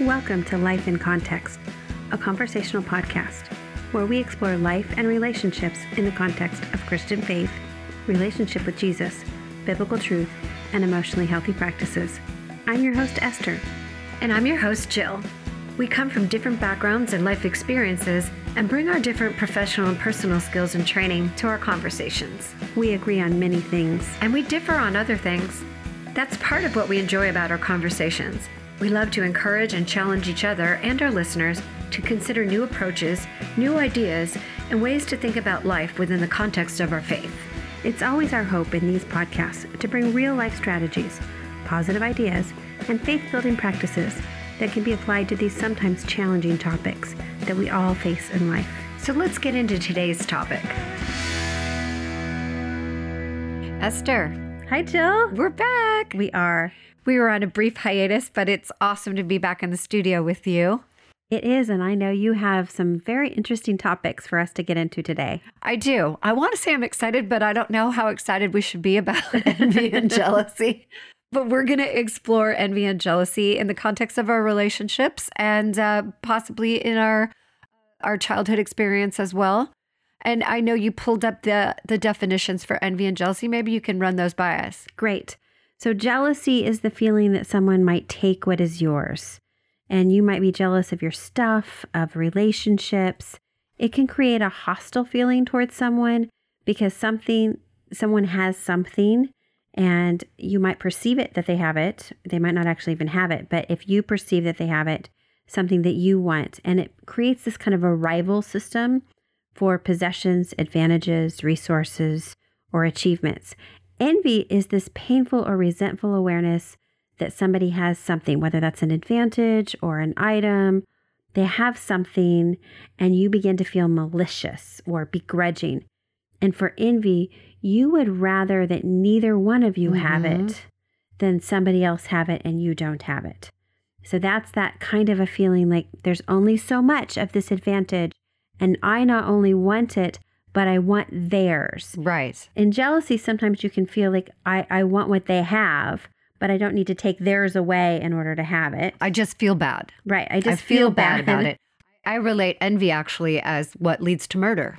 Welcome to Life in Context, a conversational podcast where we explore life and relationships in the context of Christian faith, relationship with Jesus, biblical truth, and emotionally healthy practices. I'm your host, Esther. And I'm your host, Jill. We come from different backgrounds and life experiences and bring our different professional and personal skills and training to our conversations. We agree on many things, and we differ on other things. That's part of what we enjoy about our conversations. We love to encourage and challenge each other and our listeners to consider new approaches, new ideas, and ways to think about life within the context of our faith. It's always our hope in these podcasts to bring real life strategies, positive ideas, and faith building practices that can be applied to these sometimes challenging topics that we all face in life. So let's get into today's topic. Esther. Hi, Jill. We're back. We are. We were on a brief hiatus, but it's awesome to be back in the studio with you. It is, and I know you have some very interesting topics for us to get into today. I do. I want to say I'm excited, but I don't know how excited we should be about envy and jealousy. But we're going to explore envy and jealousy in the context of our relationships and uh, possibly in our our childhood experience as well. And I know you pulled up the the definitions for envy and jealousy. Maybe you can run those by us. Great. So jealousy is the feeling that someone might take what is yours. And you might be jealous of your stuff, of relationships. It can create a hostile feeling towards someone because something someone has something and you might perceive it that they have it. They might not actually even have it, but if you perceive that they have it, something that you want, and it creates this kind of a rival system for possessions, advantages, resources, or achievements. Envy is this painful or resentful awareness that somebody has something, whether that's an advantage or an item, they have something, and you begin to feel malicious or begrudging. And for envy, you would rather that neither one of you mm-hmm. have it than somebody else have it and you don't have it. So that's that kind of a feeling like there's only so much of this advantage, and I not only want it, but I want theirs. Right. In jealousy, sometimes you can feel like I, I want what they have, but I don't need to take theirs away in order to have it. I just feel bad. Right. I just I feel, feel bad. bad about it. I relate envy actually as what leads to murder,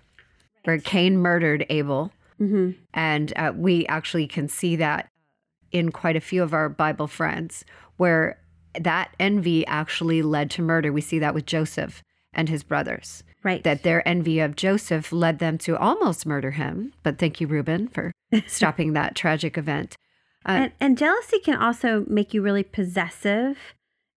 where Cain murdered Abel Mm-hmm. And uh, we actually can see that in quite a few of our Bible friends, where that envy actually led to murder. We see that with Joseph and his brothers. Right. That their envy of Joseph led them to almost murder him. But thank you, Reuben, for stopping that tragic event. Uh, and, and jealousy can also make you really possessive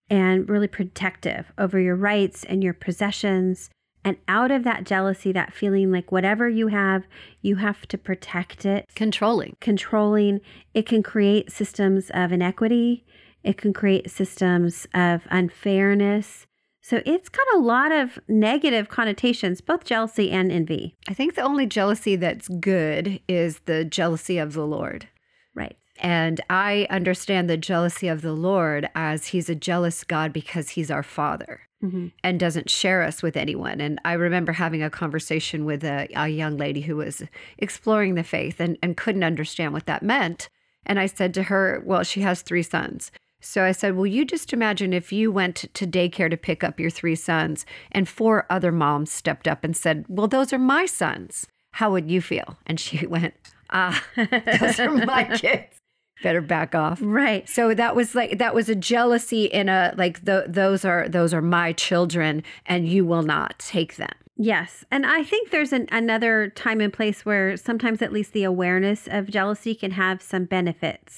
and really protective over your rights and your possessions and out of that jealousy, that feeling like whatever you have, you have to protect it. Controlling. Controlling. It can create systems of inequity, it can create systems of unfairness. So it's got a lot of negative connotations, both jealousy and envy. I think the only jealousy that's good is the jealousy of the Lord. Right. And I understand the jealousy of the Lord as he's a jealous God because he's our father mm-hmm. and doesn't share us with anyone. And I remember having a conversation with a, a young lady who was exploring the faith and, and couldn't understand what that meant. And I said to her, Well, she has three sons. So I said, Well, you just imagine if you went to daycare to pick up your three sons and four other moms stepped up and said, Well, those are my sons. How would you feel? And she went, Ah, those are my kids better back off. Right. So that was like that was a jealousy in a like the, those are those are my children and you will not take them. Yes. And I think there's an, another time and place where sometimes at least the awareness of jealousy can have some benefits.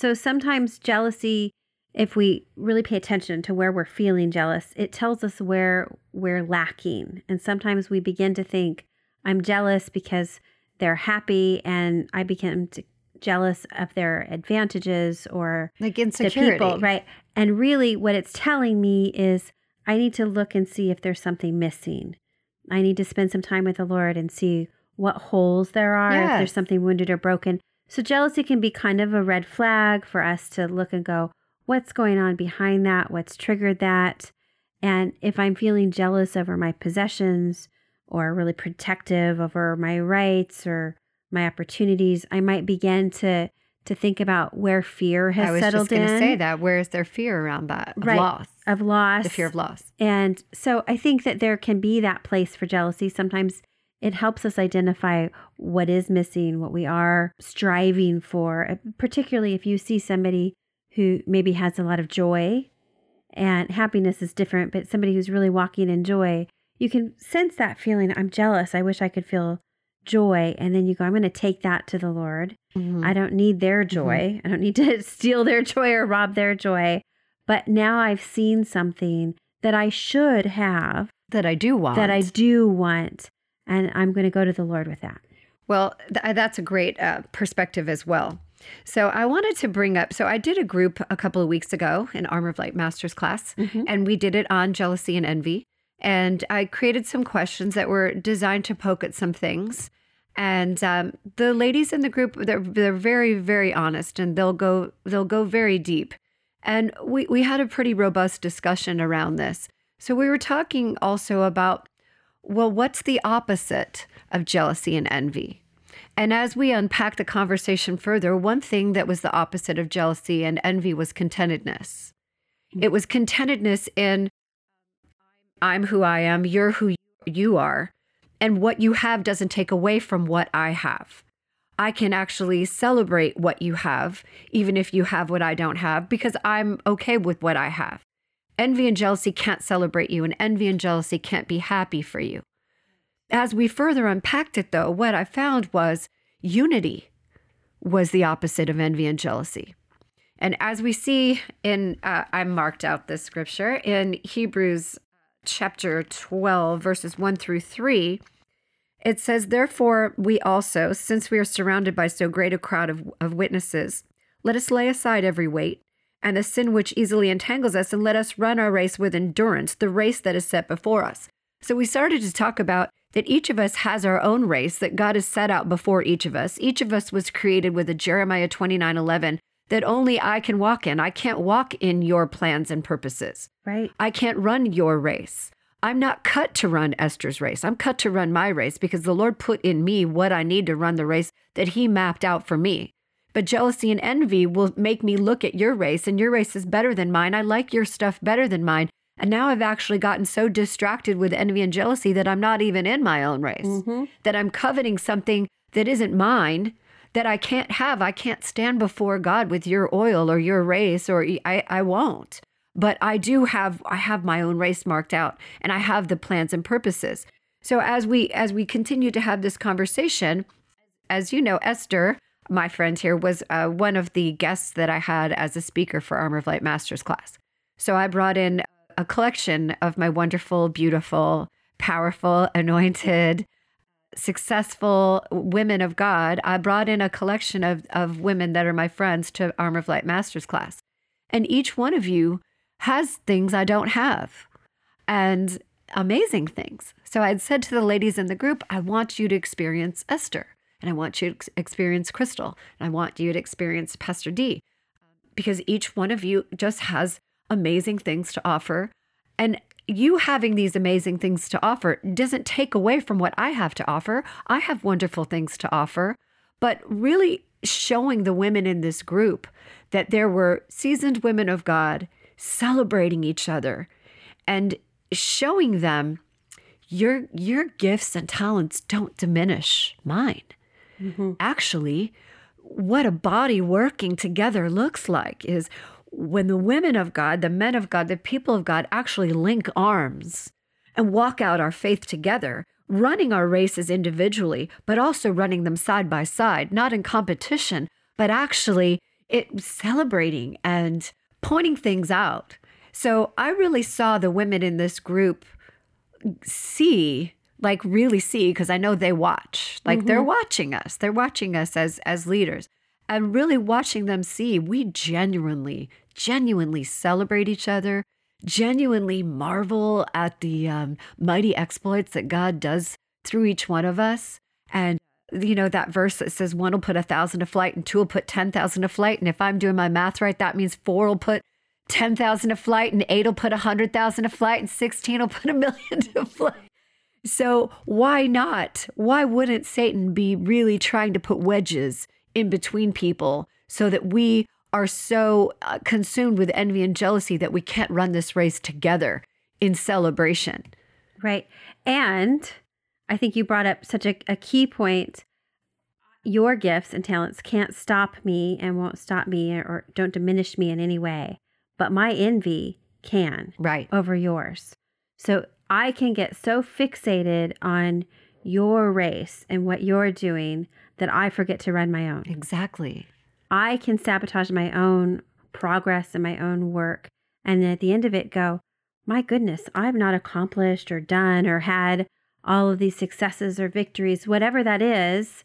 So sometimes jealousy if we really pay attention to where we're feeling jealous, it tells us where we're lacking. And sometimes we begin to think, I'm jealous because they're happy and I to jealous of their advantages or like insecurity. the people, right? And really, what it's telling me is I need to look and see if there's something missing. I need to spend some time with the Lord and see what holes there are, if there's something wounded or broken. So, jealousy can be kind of a red flag for us to look and go, what's going on behind that? What's triggered that? And if I'm feeling jealous over my possessions or really protective over my rights or my opportunities, I might begin to to think about where fear has settled. in. I was just going to say that. Where is there fear around that? Of Right. loss. Of loss. The fear of loss. And so I think that there can be that place for jealousy. Sometimes it helps us identify what is missing, what we are striving for, uh, particularly if you see somebody who maybe has a lot of joy and happiness is different, but somebody who's really walking in joy, you can sense that feeling. I'm jealous. I wish I could feel joy. And then you go, I'm going to take that to the Lord. Mhm. I don't need their joy. I don't need to steal their joy or rob their joy. But now I've seen something that I should have, that I do want. that I do want. And I'm going to go to the Lord with that. Well, th- that's a great uh, perspective as well. So I wanted to bring up. So I did a group a couple of weeks ago, an Armor of Light Masters class, Mhm. and we did it on jealousy and envy. And I created some questions that were designed to poke at some things. And um, the ladies in the group, they're they're very very honest, and they'll go they'll go very deep. And we we had a pretty robust discussion around this. So we were talking also about well, what's the opposite of jealousy and envy? And as we unpack the conversation further, one thing that was the opposite of jealousy and envy was contentedness. Mm. It was contentedness in I'm who I am, you're who you are, and what you have doesn't take away from what I have. I can actually celebrate what you have, even if you have what I don't have, because I'm okay with what I have. Envy and jealousy can't celebrate you, and envy and jealousy can't be happy for you. As we further unpacked it, though, what I found was unity was the opposite of envy and jealousy. And as we see in, uh, I marked out this scripture in Hebrews chapter 12, verses 1 through 3. It says, Therefore, we also, since we are surrounded by so great a crowd of, of witnesses, let us lay aside every weight and the sin which easily entangles us, and let us run our race with endurance, the race that is set before us. So we started to talk about that each of us has our own race that God has set out before each of us. Each of us was created with a Jeremiah 29 11 that only I can walk in. I can't walk in your plans and purposes. Right. I can't run your race. I'm not cut to run Esther's race. I'm cut to run my race because the Lord put in me what I need to run the race that He mapped out for me. But jealousy and envy will make me look at your race, and your race is better than mine. I like your stuff better than mine. And now I've actually gotten so distracted with envy and jealousy that I'm not even in my own race, Mhm. that I'm coveting something that isn't mine that I can't have. I can't stand before God with your oil or your race, or I, I won't. But I do have I have my own race marked out, and I have the plans and purposes. So as we as we continue to have this conversation, as you know, Esther, my friend here, was uh, one of the guests that I had as a speaker for Armor of Light Masters class. So I brought in a collection of my wonderful, beautiful, powerful, anointed, successful women of God. I brought in a collection of, of women that are my friends to Armor of Light Masters class. And each one of you has things I don't have and amazing things. So I'd said to the ladies in the group, I want you to experience Esther and I want you to experience Crystal and I want you to experience Pastor D because each one of you just has amazing things to offer. And you having these amazing things to offer doesn't take away from what I have to offer. I have wonderful things to offer, but really showing the women in this group that there were seasoned women of God celebrating each other and showing them your your gifts and talents don't diminish mine. Mm-hmm. Actually, what a body working together looks like is when the women of God, the men of God, the people of God actually link arms and walk out our faith together, running our races individually, but also running them side by side, not in competition, but actually it celebrating and pointing things out. So I really saw the women in this group see like really see because I know they watch. Like they're watching us. They're watching us as as leaders and really watching them see we genuinely genuinely celebrate each other, genuinely marvel at the um, mighty exploits that God does through each one of us and you know that verse that says one will put a thousand to flight and two will put 10,000 to flight and if I'm doing my math right that means four will put 10,000 to flight and eight will put 100,000 to flight and 16 will put a million to flight. So why not? Why wouldn't Satan be really trying to put wedges in between people so that we are so uh, consumed with envy and jealousy that we can't run this race together in celebration. Right. And I think you brought up such a, a key point. Your gifts and talents can't stop me and won't stop me or don't diminish me in any way, but my envy can. Right. Over yours. So I can get so fixated on your race and what you're doing that I forget to run my own. Exactly. I can sabotage my own progress and my own work. And then at the end of it, go, my goodness, I've not accomplished or done or had all of these successes or victories, whatever that is.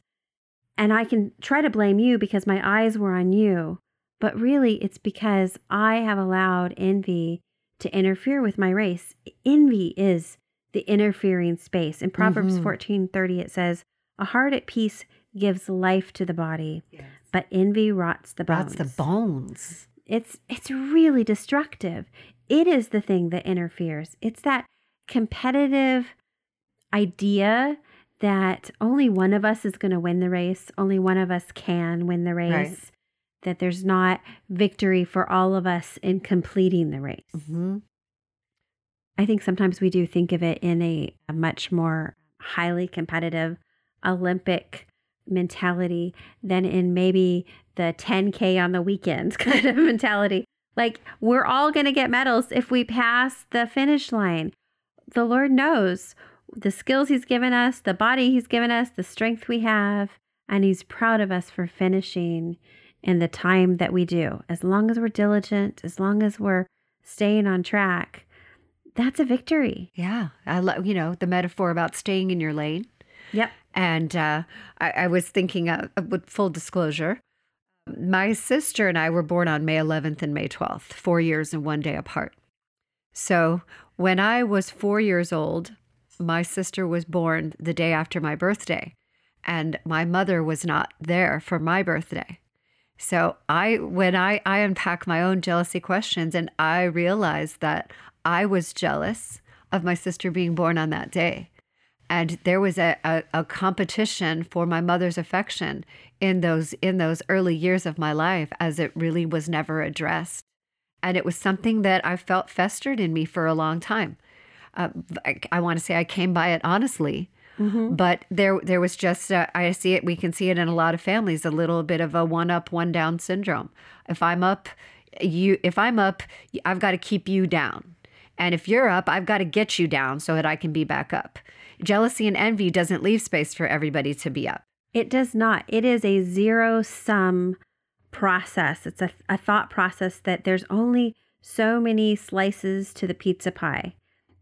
And I can try to blame you because my eyes were on you. But really, it's because I have allowed envy to interfere with my race. Envy is the interfering space. In Proverbs mm-hmm. 14 30, it says, A heart at peace gives life to the body, yes. but envy rots the bones. Rots the bones. It's it's really destructive. It is the thing that interferes. It's that competitive idea that only one of us is going to win the race, only one of us can win the race. Right. That there's not victory for all of us in completing the race. Mm-hmm. I think sometimes we do think of it in a, a much more highly competitive Olympic mentality than in maybe the 10K on the weekends kind of mentality. Like, we're all going to get medals if we pass the finish line. The Lord knows the skills He's given us, the body He's given us, the strength we have, and He's proud of us for finishing in the time that we do. As long as we're diligent, as long as we're staying on track, that's a victory. Yeah. I love, you know, the metaphor about staying in your lane. Yep. And uh, I, I, was thinking, uh, with full disclosure, my sister and I were born on May 11th and May 12th, four years and one day apart. So when I was four years old, my sister was born the day after my birthday, and my mother was not there for my birthday. So I, when I, I unpack my own jealousy questions, and I realized that I was jealous of my sister being born on that day. And there was a, a, a, competition for my mother's affection in those in those early years of my life as it really was never addressed. And it was something that i felt festered in me for a long time. Uh, I, I want to say i came by it honestly mm-hmm. but there there was just uh, i see it we can see it in a lot of families a little bit of a one up one down syndrome if i'm up you if i'm up i've got to keep you down and if you're up i've got to get you down so that i can be back up Jealousy and envy doesn't leave space for everybody to be up. It does not. It is a zero sum process. It's a, a thought process that there's only so many slices to the pizza pie.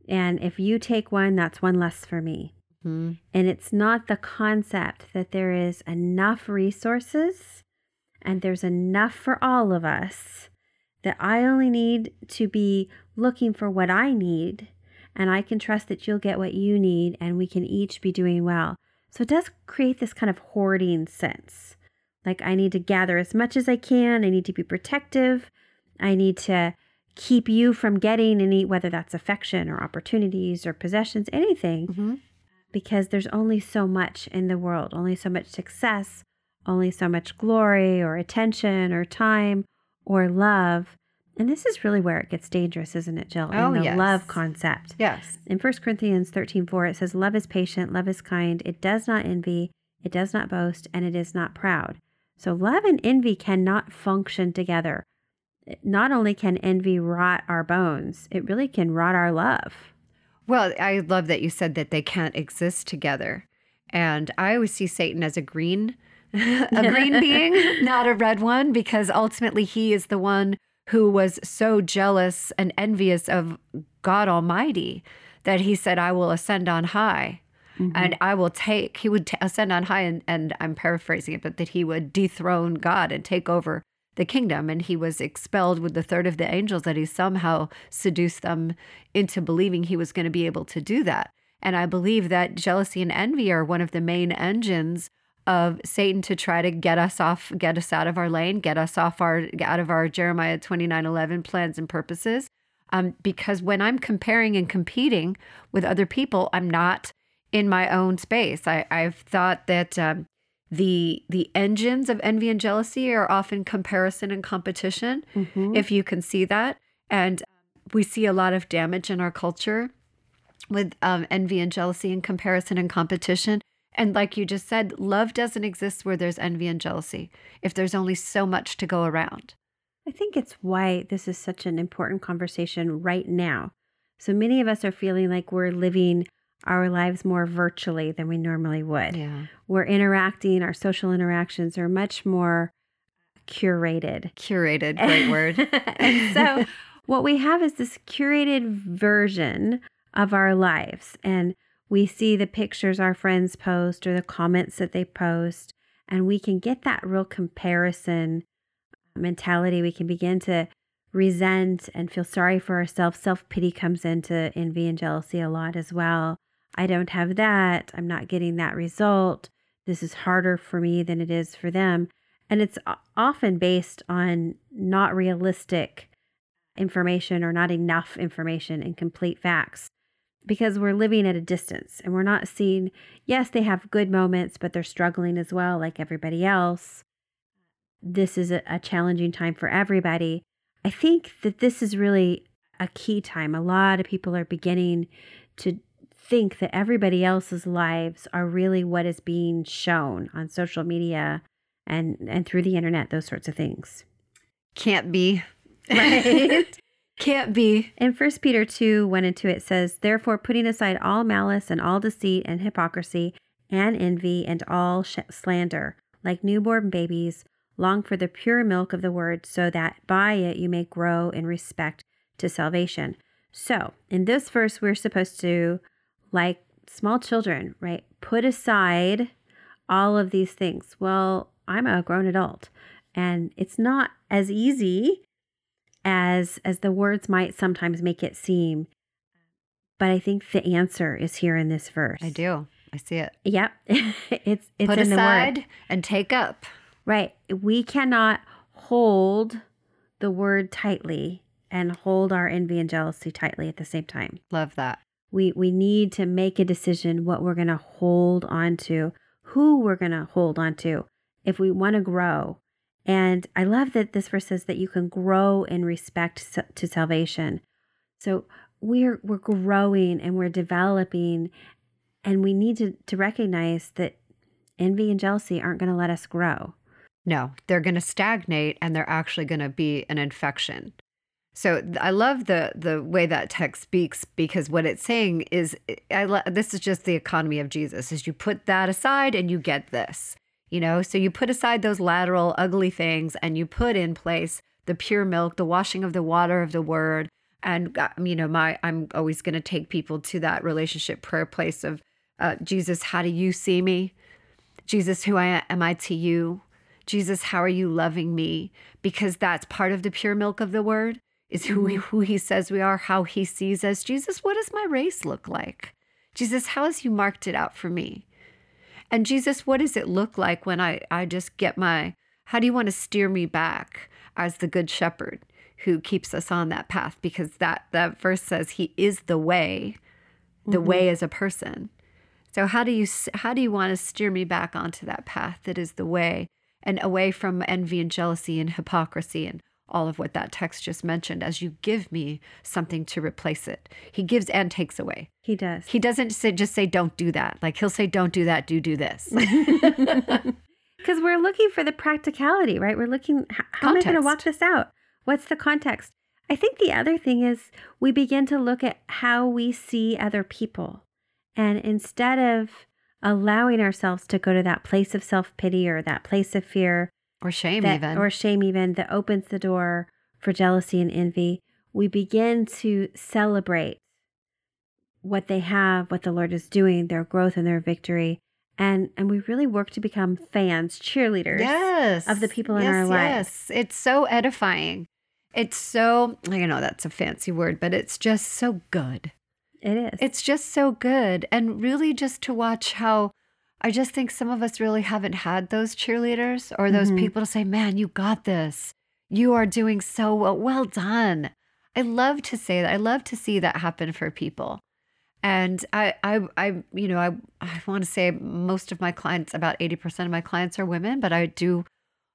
And if you take one, that's one less for me. Mm-hmm. And it's not the concept that there is enough resources and there's enough for all of us that I only need to be looking for what I need and I can trust that you'll get what you need and we can each be doing well. So it does create this kind of hoarding sense. Like I need to gather as much as I can, I need to be protective, I need to keep you from getting any, whether that's affection or opportunities or possessions, anything, mm-hmm. Because there's only so much in the world, only so much success, only so much glory or attention or time or love and this is really where it gets dangerous, isn't it, Jill? Oh, in the yes. love concept. Yes. In 1 Corinthians 13 4, it says, Love is patient, love is kind, it does not envy, it does not boast, and it is not proud. So love and envy cannot function together. Not only can envy rot our bones, it really can rot our love. Well, I love that you said that they can't exist together. And I always see Satan as a green a green being, not a red one, because ultimately he is the one who was so jealous and envious of God Almighty that he said, I will ascend on high. Mm-hmm. And I will take, he would t- ascend on high, and, and I'm paraphrasing it, but that he would dethrone God and take over the kingdom. And he was expelled with the third of the angels, that he somehow seduced them into believing he was going to be able to do that. And I believe that jealousy and envy are one of the main engines of Satan to try to get us off, get us out of our lane, get us off our out of our Jeremiah 29 11 plans and purposes. Um, because when I'm comparing and competing with other people, I'm not in my own space. I, I've thought that um, the the engines of envy and jealousy are often comparison and competition mm-hmm. if you can see that. And we see a lot of damage in our culture with um, envy and jealousy and comparison and competition. And like you just said love doesn't exist where there's envy and jealousy if there's only so much to go around. I think it's why this is such an important conversation right now. So many of us are feeling like we're living our lives more virtually than we normally would. Yeah. We're interacting, our social interactions are much more curated. Curated, great word. and so what we have is this curated version of our lives. And we see the pictures our friends post or the comments that they post. And we can get that real comparison um, mentality. We can begin to resent and feel sorry for ourselves. Self pity comes into envy and jealousy a lot as well. I don't have that. I'm not getting that result. This is harder for me than it is for them. And it's often based on not realistic information or not enough information and complete facts because we're living at a distance and we're not seeing, yes, they have good moments, but they're struggling as well, like everybody else. This is a, a challenging time for everybody. I think that this is really a key time. A lot of people are beginning to think that everybody else's lives are really what is being shown on social media and and through the internet those sorts of things. Can't be. Right. Can't be. In first peter 2 1 and 2 it says therefore putting aside all malice and all deceit and hypocrisy and envy and all sh- slander like newborn babies long for the pure milk of the word so that by it you may grow in respect to salvation. So in this verse we're supposed to like small children, right? Put aside all of these things. Well, I'm a grown adult and it's not as easy as as the words might sometimes make it seem. But I think the answer is here in this verse. I do. I see it. Yep. it's it's Put in aside the word. and take up. Right. We cannot hold the word tightly and hold our envy and jealousy tightly at the same time. Love that we we need to make a decision what we're going to hold on to who we're going to hold on to if we want to grow. And i love that this verse says that you can grow in respect to salvation. So we're we're growing and we're developing and we need to to recognize that envy and jealousy aren't going to let us grow. No they're going to stagnate and they're actually going to be an infection so I love the the way that text speaks because what it's saying is I lo- this is just the economy of Jesus is you put that aside and you get this. You know, so you put aside those lateral ugly things and you put in place the pure milk, the washing of the water of the word. And uh, you know, my I'm always going to take people to that relationship prayer place of uh, Jesus, how do you see me? Jesus, who I am I to you? Jesus, how are you loving me? Because that's part of the pure milk of the word is who he, mm-hmm. who he says we are, how he sees us. Jesus, what does my race look like? Jesus, how has you marked it out for me? And Jesus, what does it look like when I, I just get my, how do you want to steer me back as the good shepherd who keeps us on that path? Because that, that verse says he is the way, the mm-hmm. way as a person. So how do you, how do you want to steer me back onto that path that is the way and away from envy and jealousy and hypocrisy and all of what that text just mentioned as you give me something to replace it. He gives and takes away. He does. He doesn't say, just say, don't do that. Like he'll say, don't do that, do, do this. Because we're looking for the practicality, right? We're looking, how, how am I going to walk this out? What's the context? I think the other thing is we begin to look at how we see other people. And instead of allowing ourselves to go to that place of self pity or that place of fear, or shame that, even. or shame even that opens the door for jealousy and envy. We begin to celebrate what they have what the lord is doing their growth and their victory. And and we really work to become fans cheerleaders yes. of the people in yes, our lives yes. It's so edifying. It's so you know that's a fancy word but it's just so good. It is. It's just so good. And really just to watch how I just think some of us really haven't had those cheerleaders or those mm-hmm. people to say, man, you got this. You are doing so well. Well done. I love to say that. I love to see that happen for people. And I, I, I, you know, I, I want to say most of my clients, about 80% of my clients are women, but I do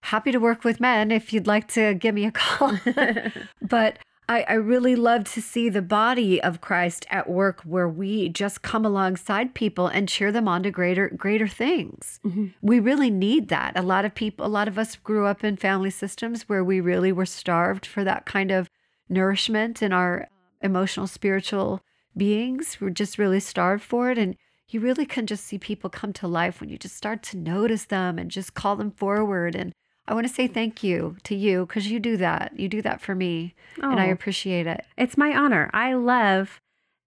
happy to work with men if you'd like to give me a call. but I, I really love to see the body of Christ at work where we just come alongside people and cheer them on to greater greater things. Mm-hmm. We really need that. A lot of people a lot of us grew up in family systems where we really were starved for that kind of nourishment in our emotional spiritual beings. We're just really starved for it and you really can just see people come to life when you just start to notice them and just call them forward and I want to say thank you to you because you do that. You do that for me, oh, and I oh. appreciate it. It's my honor. I love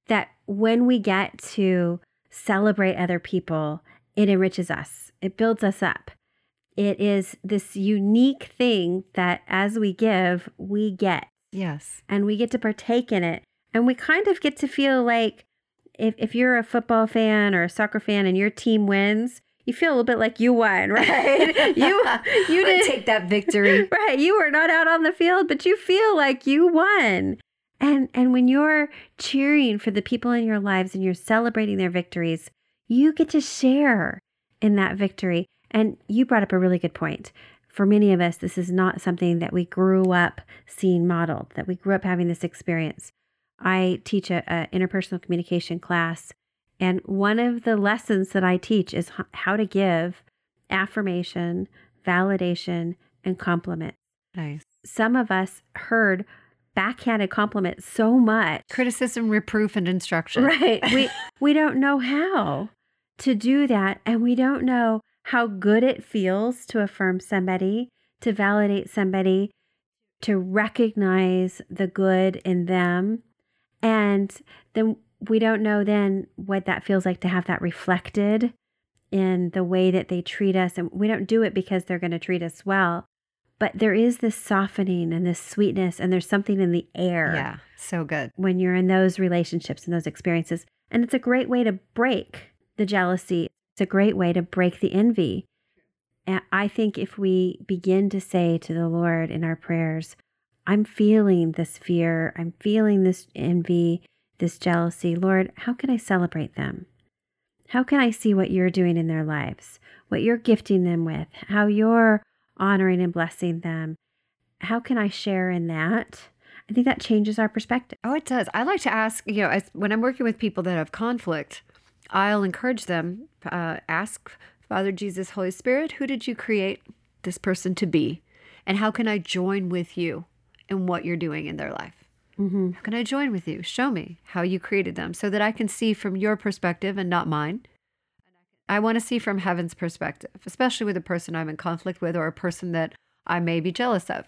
that when we get to celebrate other people, it enriches us, it builds us up. It is this unique thing that as we give, we get. Yes. And we get to partake in it. And we kind of get to feel like if, if you're a football fan or a soccer fan and your team wins, you feel a little bit like you won, right? you you didn't take that victory. Right. You were not out on the field, but you feel like you won. And and when you're cheering for the people in your lives and you're celebrating their victories, you get to share in that victory. And you brought up a really good point. For many of us, this is not something that we grew up seeing modeled, that we grew up having this experience. I teach a, a interpersonal communication class and one of the lessons that I teach is how to give affirmation, validation, and compliment. Nice. Some of us heard backhanded compliments so much criticism, reproof, and instruction. Right. We we don't know how to do that, and we don't know how good it feels to affirm somebody, to validate somebody, to recognize the good in them, and then we don't know then what that feels like to have that reflected in the way that they treat us. And we don't do it because they're going to treat us well. But there is this softening and this sweetness, and there's something in the air. Yeah, so good. When you're in those relationships and those experiences. And it's a great way to break the jealousy. It's a great way to break the envy. And I think if we begin to say to the Lord in our prayers, I'm feeling this fear, I'm feeling this envy, this jealousy, Lord, how can I celebrate them? How can I see what you're doing in their lives, what you're gifting them with, how you're honoring and blessing them? How can I share in that? I think that changes our perspective. Oh, it does. I like to ask, you know, as, when I'm working with people that have conflict, I'll encourage them, uh, ask Father Jesus, Holy Spirit, who did you create this person to be? And how can I join with you in what you're doing in their life? Mm-hmm. How can I join with you? Show me how you created them so that I can see from your perspective and not mine. I want to see from heaven's perspective, especially with a person I'm in conflict with or a person that I may be jealous of.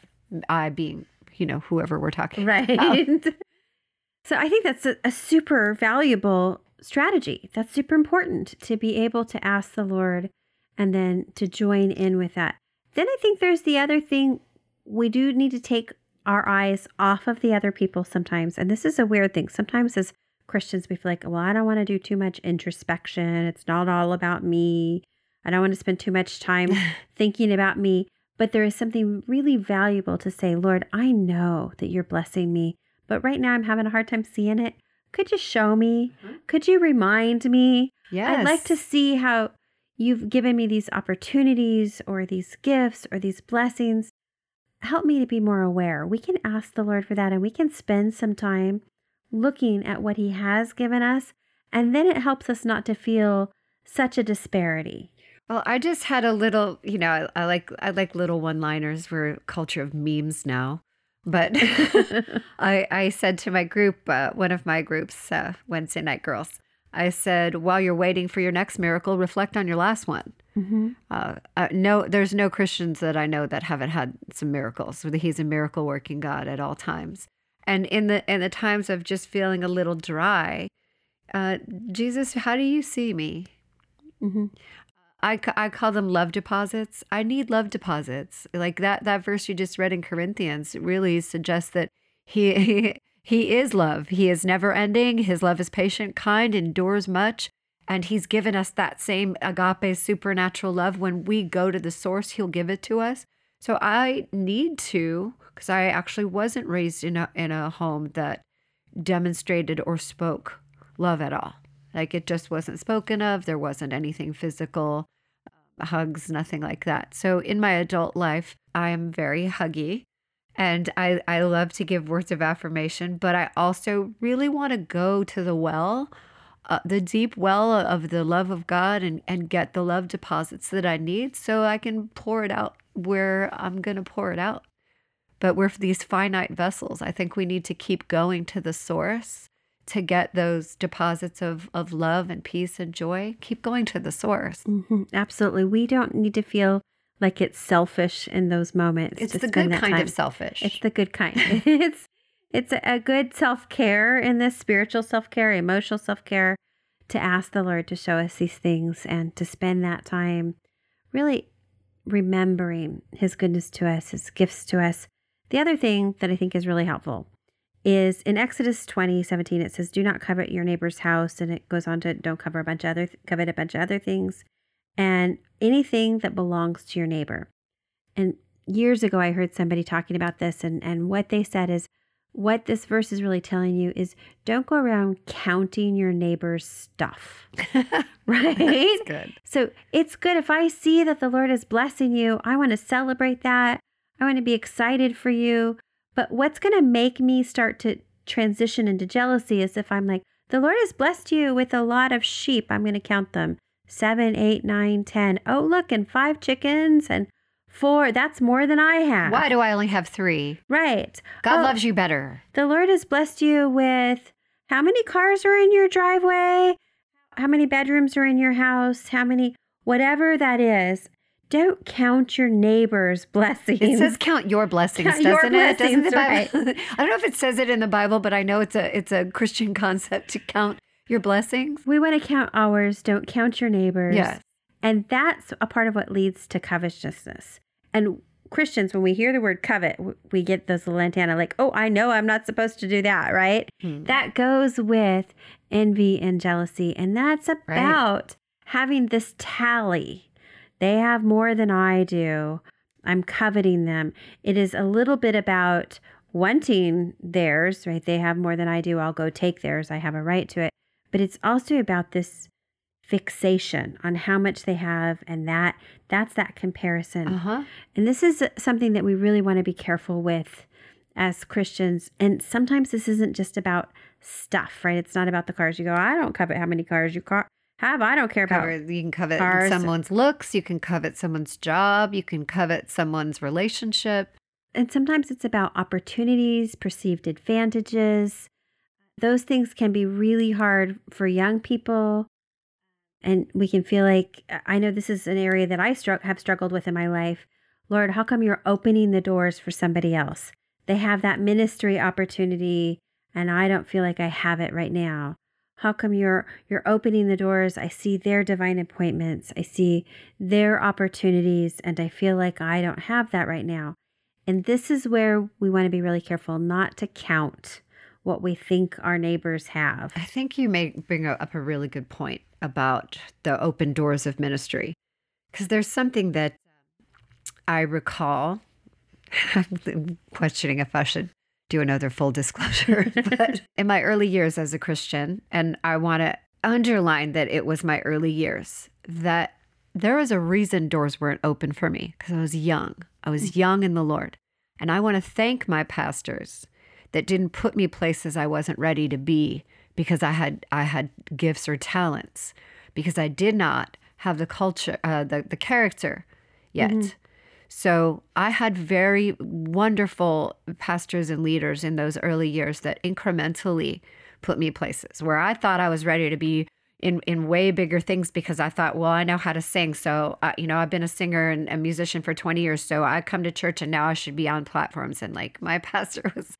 I being, you know, whoever we're talking right. about. so I think that's a, a super valuable strategy. That's super important to be able to ask the Lord and then to join in with that. Then I think there's the other thing we do need to take our eyes off of the other people sometimes. And this is a weird thing. Sometimes as Christians, we feel like, well, I don't want to do too much introspection. It's not all about me. I don't want to spend too much time thinking about me. But there is something really valuable to say, Lord, I know that you're blessing me, but right now I'm having a hard time seeing it. Could you show me? Mm-hmm. Could you remind me? Yes. I'd like to see how you've given me these opportunities or these gifts or these blessings help me to be more aware. We can ask the Lord for that and we can spend some time looking at what He has given us. And then it helps us not to feel such a disparity. Well, I just had a little, you know, I, I like I like little one-liners. We're a culture of memes now. But I, I said to my group, uh, one of my groups, uh, Wednesday Night Girls, I said, while you're waiting for your next miracle, reflect on your last one. Mm-hmm. Uh, uh, no, there's no Christians that I know that haven't had some miracles. He's a miracle working God at all times. And in the in the times of just feeling a little dry, uh, Jesus, how do you see me? Mm-hmm. I, I call them love deposits. I need love deposits. Like that that verse you just read in Corinthians really suggests that he, he he is love. He is never ending. His love is patient, kind, endures much. And he's given us that same agape supernatural love. When we go to the source, he'll give it to us. So I need to, because I actually wasn't raised in a, in a home that demonstrated or spoke love at all. Like it just wasn't spoken of. There wasn't anything physical, uh, hugs, nothing like that. So in my adult life, I am very huggy and I, I love to give words of affirmation, but I also really want to go to the well, uh, the deep well of the love of God and, and get the love deposits that I need so I can pour it out where I'm going to pour it out. But we're these finite vessels. I think we need to keep going to the source to get those deposits of, of love and peace and joy. Keep going to the source. Mm-hmm. Absolutely. We don't need to feel like it's selfish in those moments. It's the good kind time. of selfish. It's the good kind. it's it's a good self care in this spiritual self care, emotional self care, to ask the Lord to show us these things and to spend that time really remembering His goodness to us, His gifts to us. The other thing that I think is really helpful is in Exodus 20, 17, it says, Do not covet your neighbor's house. And it goes on to don't cover a bunch of other, covet a bunch of other things and anything that belongs to your neighbor. And years ago, I heard somebody talking about this, and, and what they said is what this verse is really telling you is don't go around counting your neighbor's stuff. right? That's good. So it's good if I see that the Lord is blessing you, I want to celebrate that. I want to be excited for you. But what's going to make me start to transition into jealousy is if I'm like, the Lord has blessed you with a lot of sheep. I'm going to count them seven, eight, nine, ten. Oh, look, and five chickens and four. That's more than I have. Why do I only have three? Right. God oh, loves you better. The Lord has blessed you with how many cars are in your driveway? How many bedrooms are in your house? How many, whatever that is. Don't count your neighbor's blessings. It says count your blessings, count doesn't your it? Blessings, doesn't the Bible? Right. I don't know if it says it in the Bible, but I know it's a it's a Christian concept to count your blessings. We want to count ours, don't count your neighbors. Yes. And that's a part of what leads to covetousness. And Christians, when we hear the word covet, we get those little antenna like, oh, I know I'm not supposed to do that, right? Hmm. That goes with envy and jealousy. And that's about right. having this tally. They have more than I do. I'm coveting them. It is a little bit about wanting theirs, right? They have more than I do. I'll go take theirs. I have a right to it but it's also about this fixation on how much they have and that that's that comparison. Uh-huh. and this is something that we really want to be careful with as christians. And sometimes this isn't just about stuff right? It's not about the cars. You go i don't covet how many cars you car- have. I don't care about you can covet cars. someone's looks. You can covet someone's job. You can covet someone's relationship. And sometimes it's about opportunities perceived advantages. Those things can be really hard for young people. And we can feel like, uh, I know this is an area that I str- have struggled with in my life. Lord, how come you're opening the doors for somebody else? They have that ministry opportunity, and I don't feel like I have it right now. How come you're you're opening the doors? I see their divine appointments. I see their opportunities and I feel like I don't have that right now. And this is where we want to be really careful not to count what we think our neighbors have. I think you may bring up a really good point about the open doors of ministry. Because there's something that I recall. I'm questioning if I should do another full disclosure. but in my early years as a Christian, and I want to underline that it was my early years, that there was a reason doors weren't open for me because I was young. I was young in the Lord. And I want to thank my pastors that didn't put me places I wasn't ready to be because I had I had gifts or talents because I did not have the culture uh, the the character yet. Mm-hmm. So I had very wonderful pastors and leaders in those early years that incrementally put me places where I thought I was ready to be in in way bigger things because I thought, well, I know how to sing, so you know, I've been a singer and a musician for 20 years, so I come to church and now I should be on platforms. And like my pastor was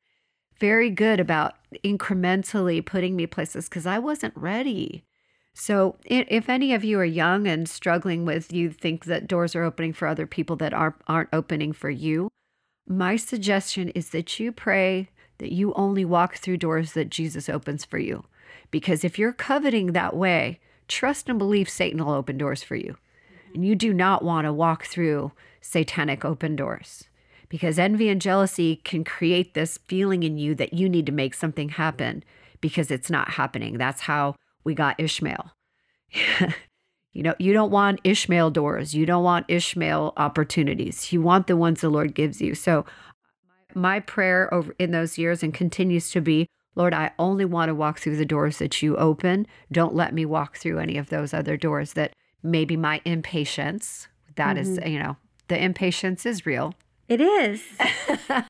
very good about incrementally putting me places because I wasn't ready. So, if any of you are young and struggling with you think that doors are opening for other people that aren't, aren't opening for you, my suggestion is that you pray that you only walk through doors that Jesus opens for you. Because if you're coveting that way, trust and believe Satan will open doors for you. And you do not want to walk through satanic open doors because envy and jealousy can create this feeling in you that you need to make something happen because it's not happening. That's how we got Ishmael. you know, you don't want Ishmael doors. You don't want Ishmael opportunities. You want the ones the Lord gives you. So my prayer over in those years and continues to be, Lord, I only want to walk through the doors that you open. Don't let me walk through any of those other doors that maybe my impatience, That mm-hmm. is, you know, the impatience is real. It is.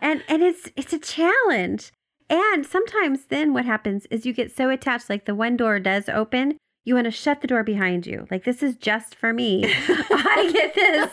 and and it's it's a challenge. And sometimes then what happens is you get so attached like the one door does open, you want to shut the door behind you. Like this is just for me. I get this.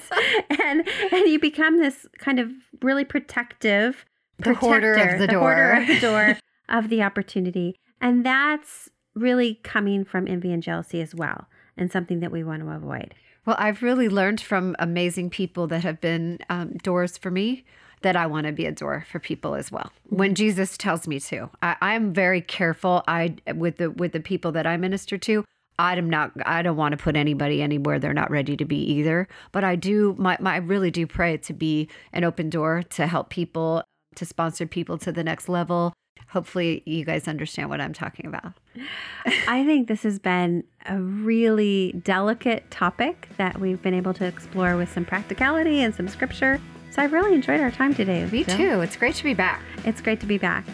And and you become this kind of really protective the hoarder of the, the door. Hoarder of the door of the opportunity. And that's really coming from envy and jealousy as well, and something that we want to avoid. Well, I've really learned from amazing people that have been um, doors for me that I want to be a door for people as well. When Jesus tells me to, I, am very careful. I with the with the people that I minister to. I'm not. I don't want to put anybody anywhere they're not ready to be either. But I do. My, my I really do pray to be an open door to help people to sponsor people to the next level hopefully you guys understand what I'm talking about. I think this has been a really delicate topic that we've been able to explore with some practicality and some scripture. So I've really enjoyed our time today. Me Jill. too. It's great to be back. It's great to be back.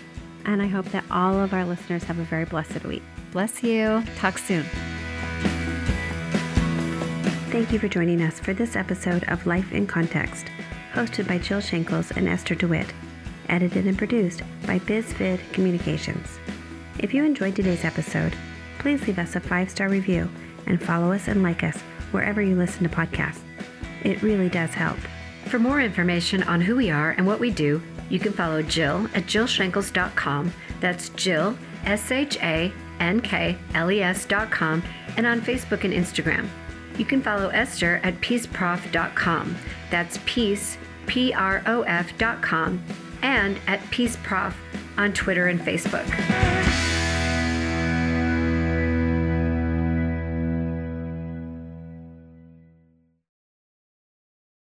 And I hope that all of our listeners have a very blessed week. Bless you. Talk soon. Thank you for joining us for this episode of Life in Context, hosted by Jill Shankles and Esther DeWitt edited and produced by BizFid Communications. If you enjoyed today's episode, please leave us a five star review and follow us and like us wherever you listen to podcasts. It really does help. For more information on who we are and what we do, you can follow Jill at jillshankles.com. That's Jill, S H A N K L E S.com, and on Facebook and Instagram. You can follow Esther at peaceprof.com. That's peace, P R O F.com and at Peace Prof on Twitter and Facebook.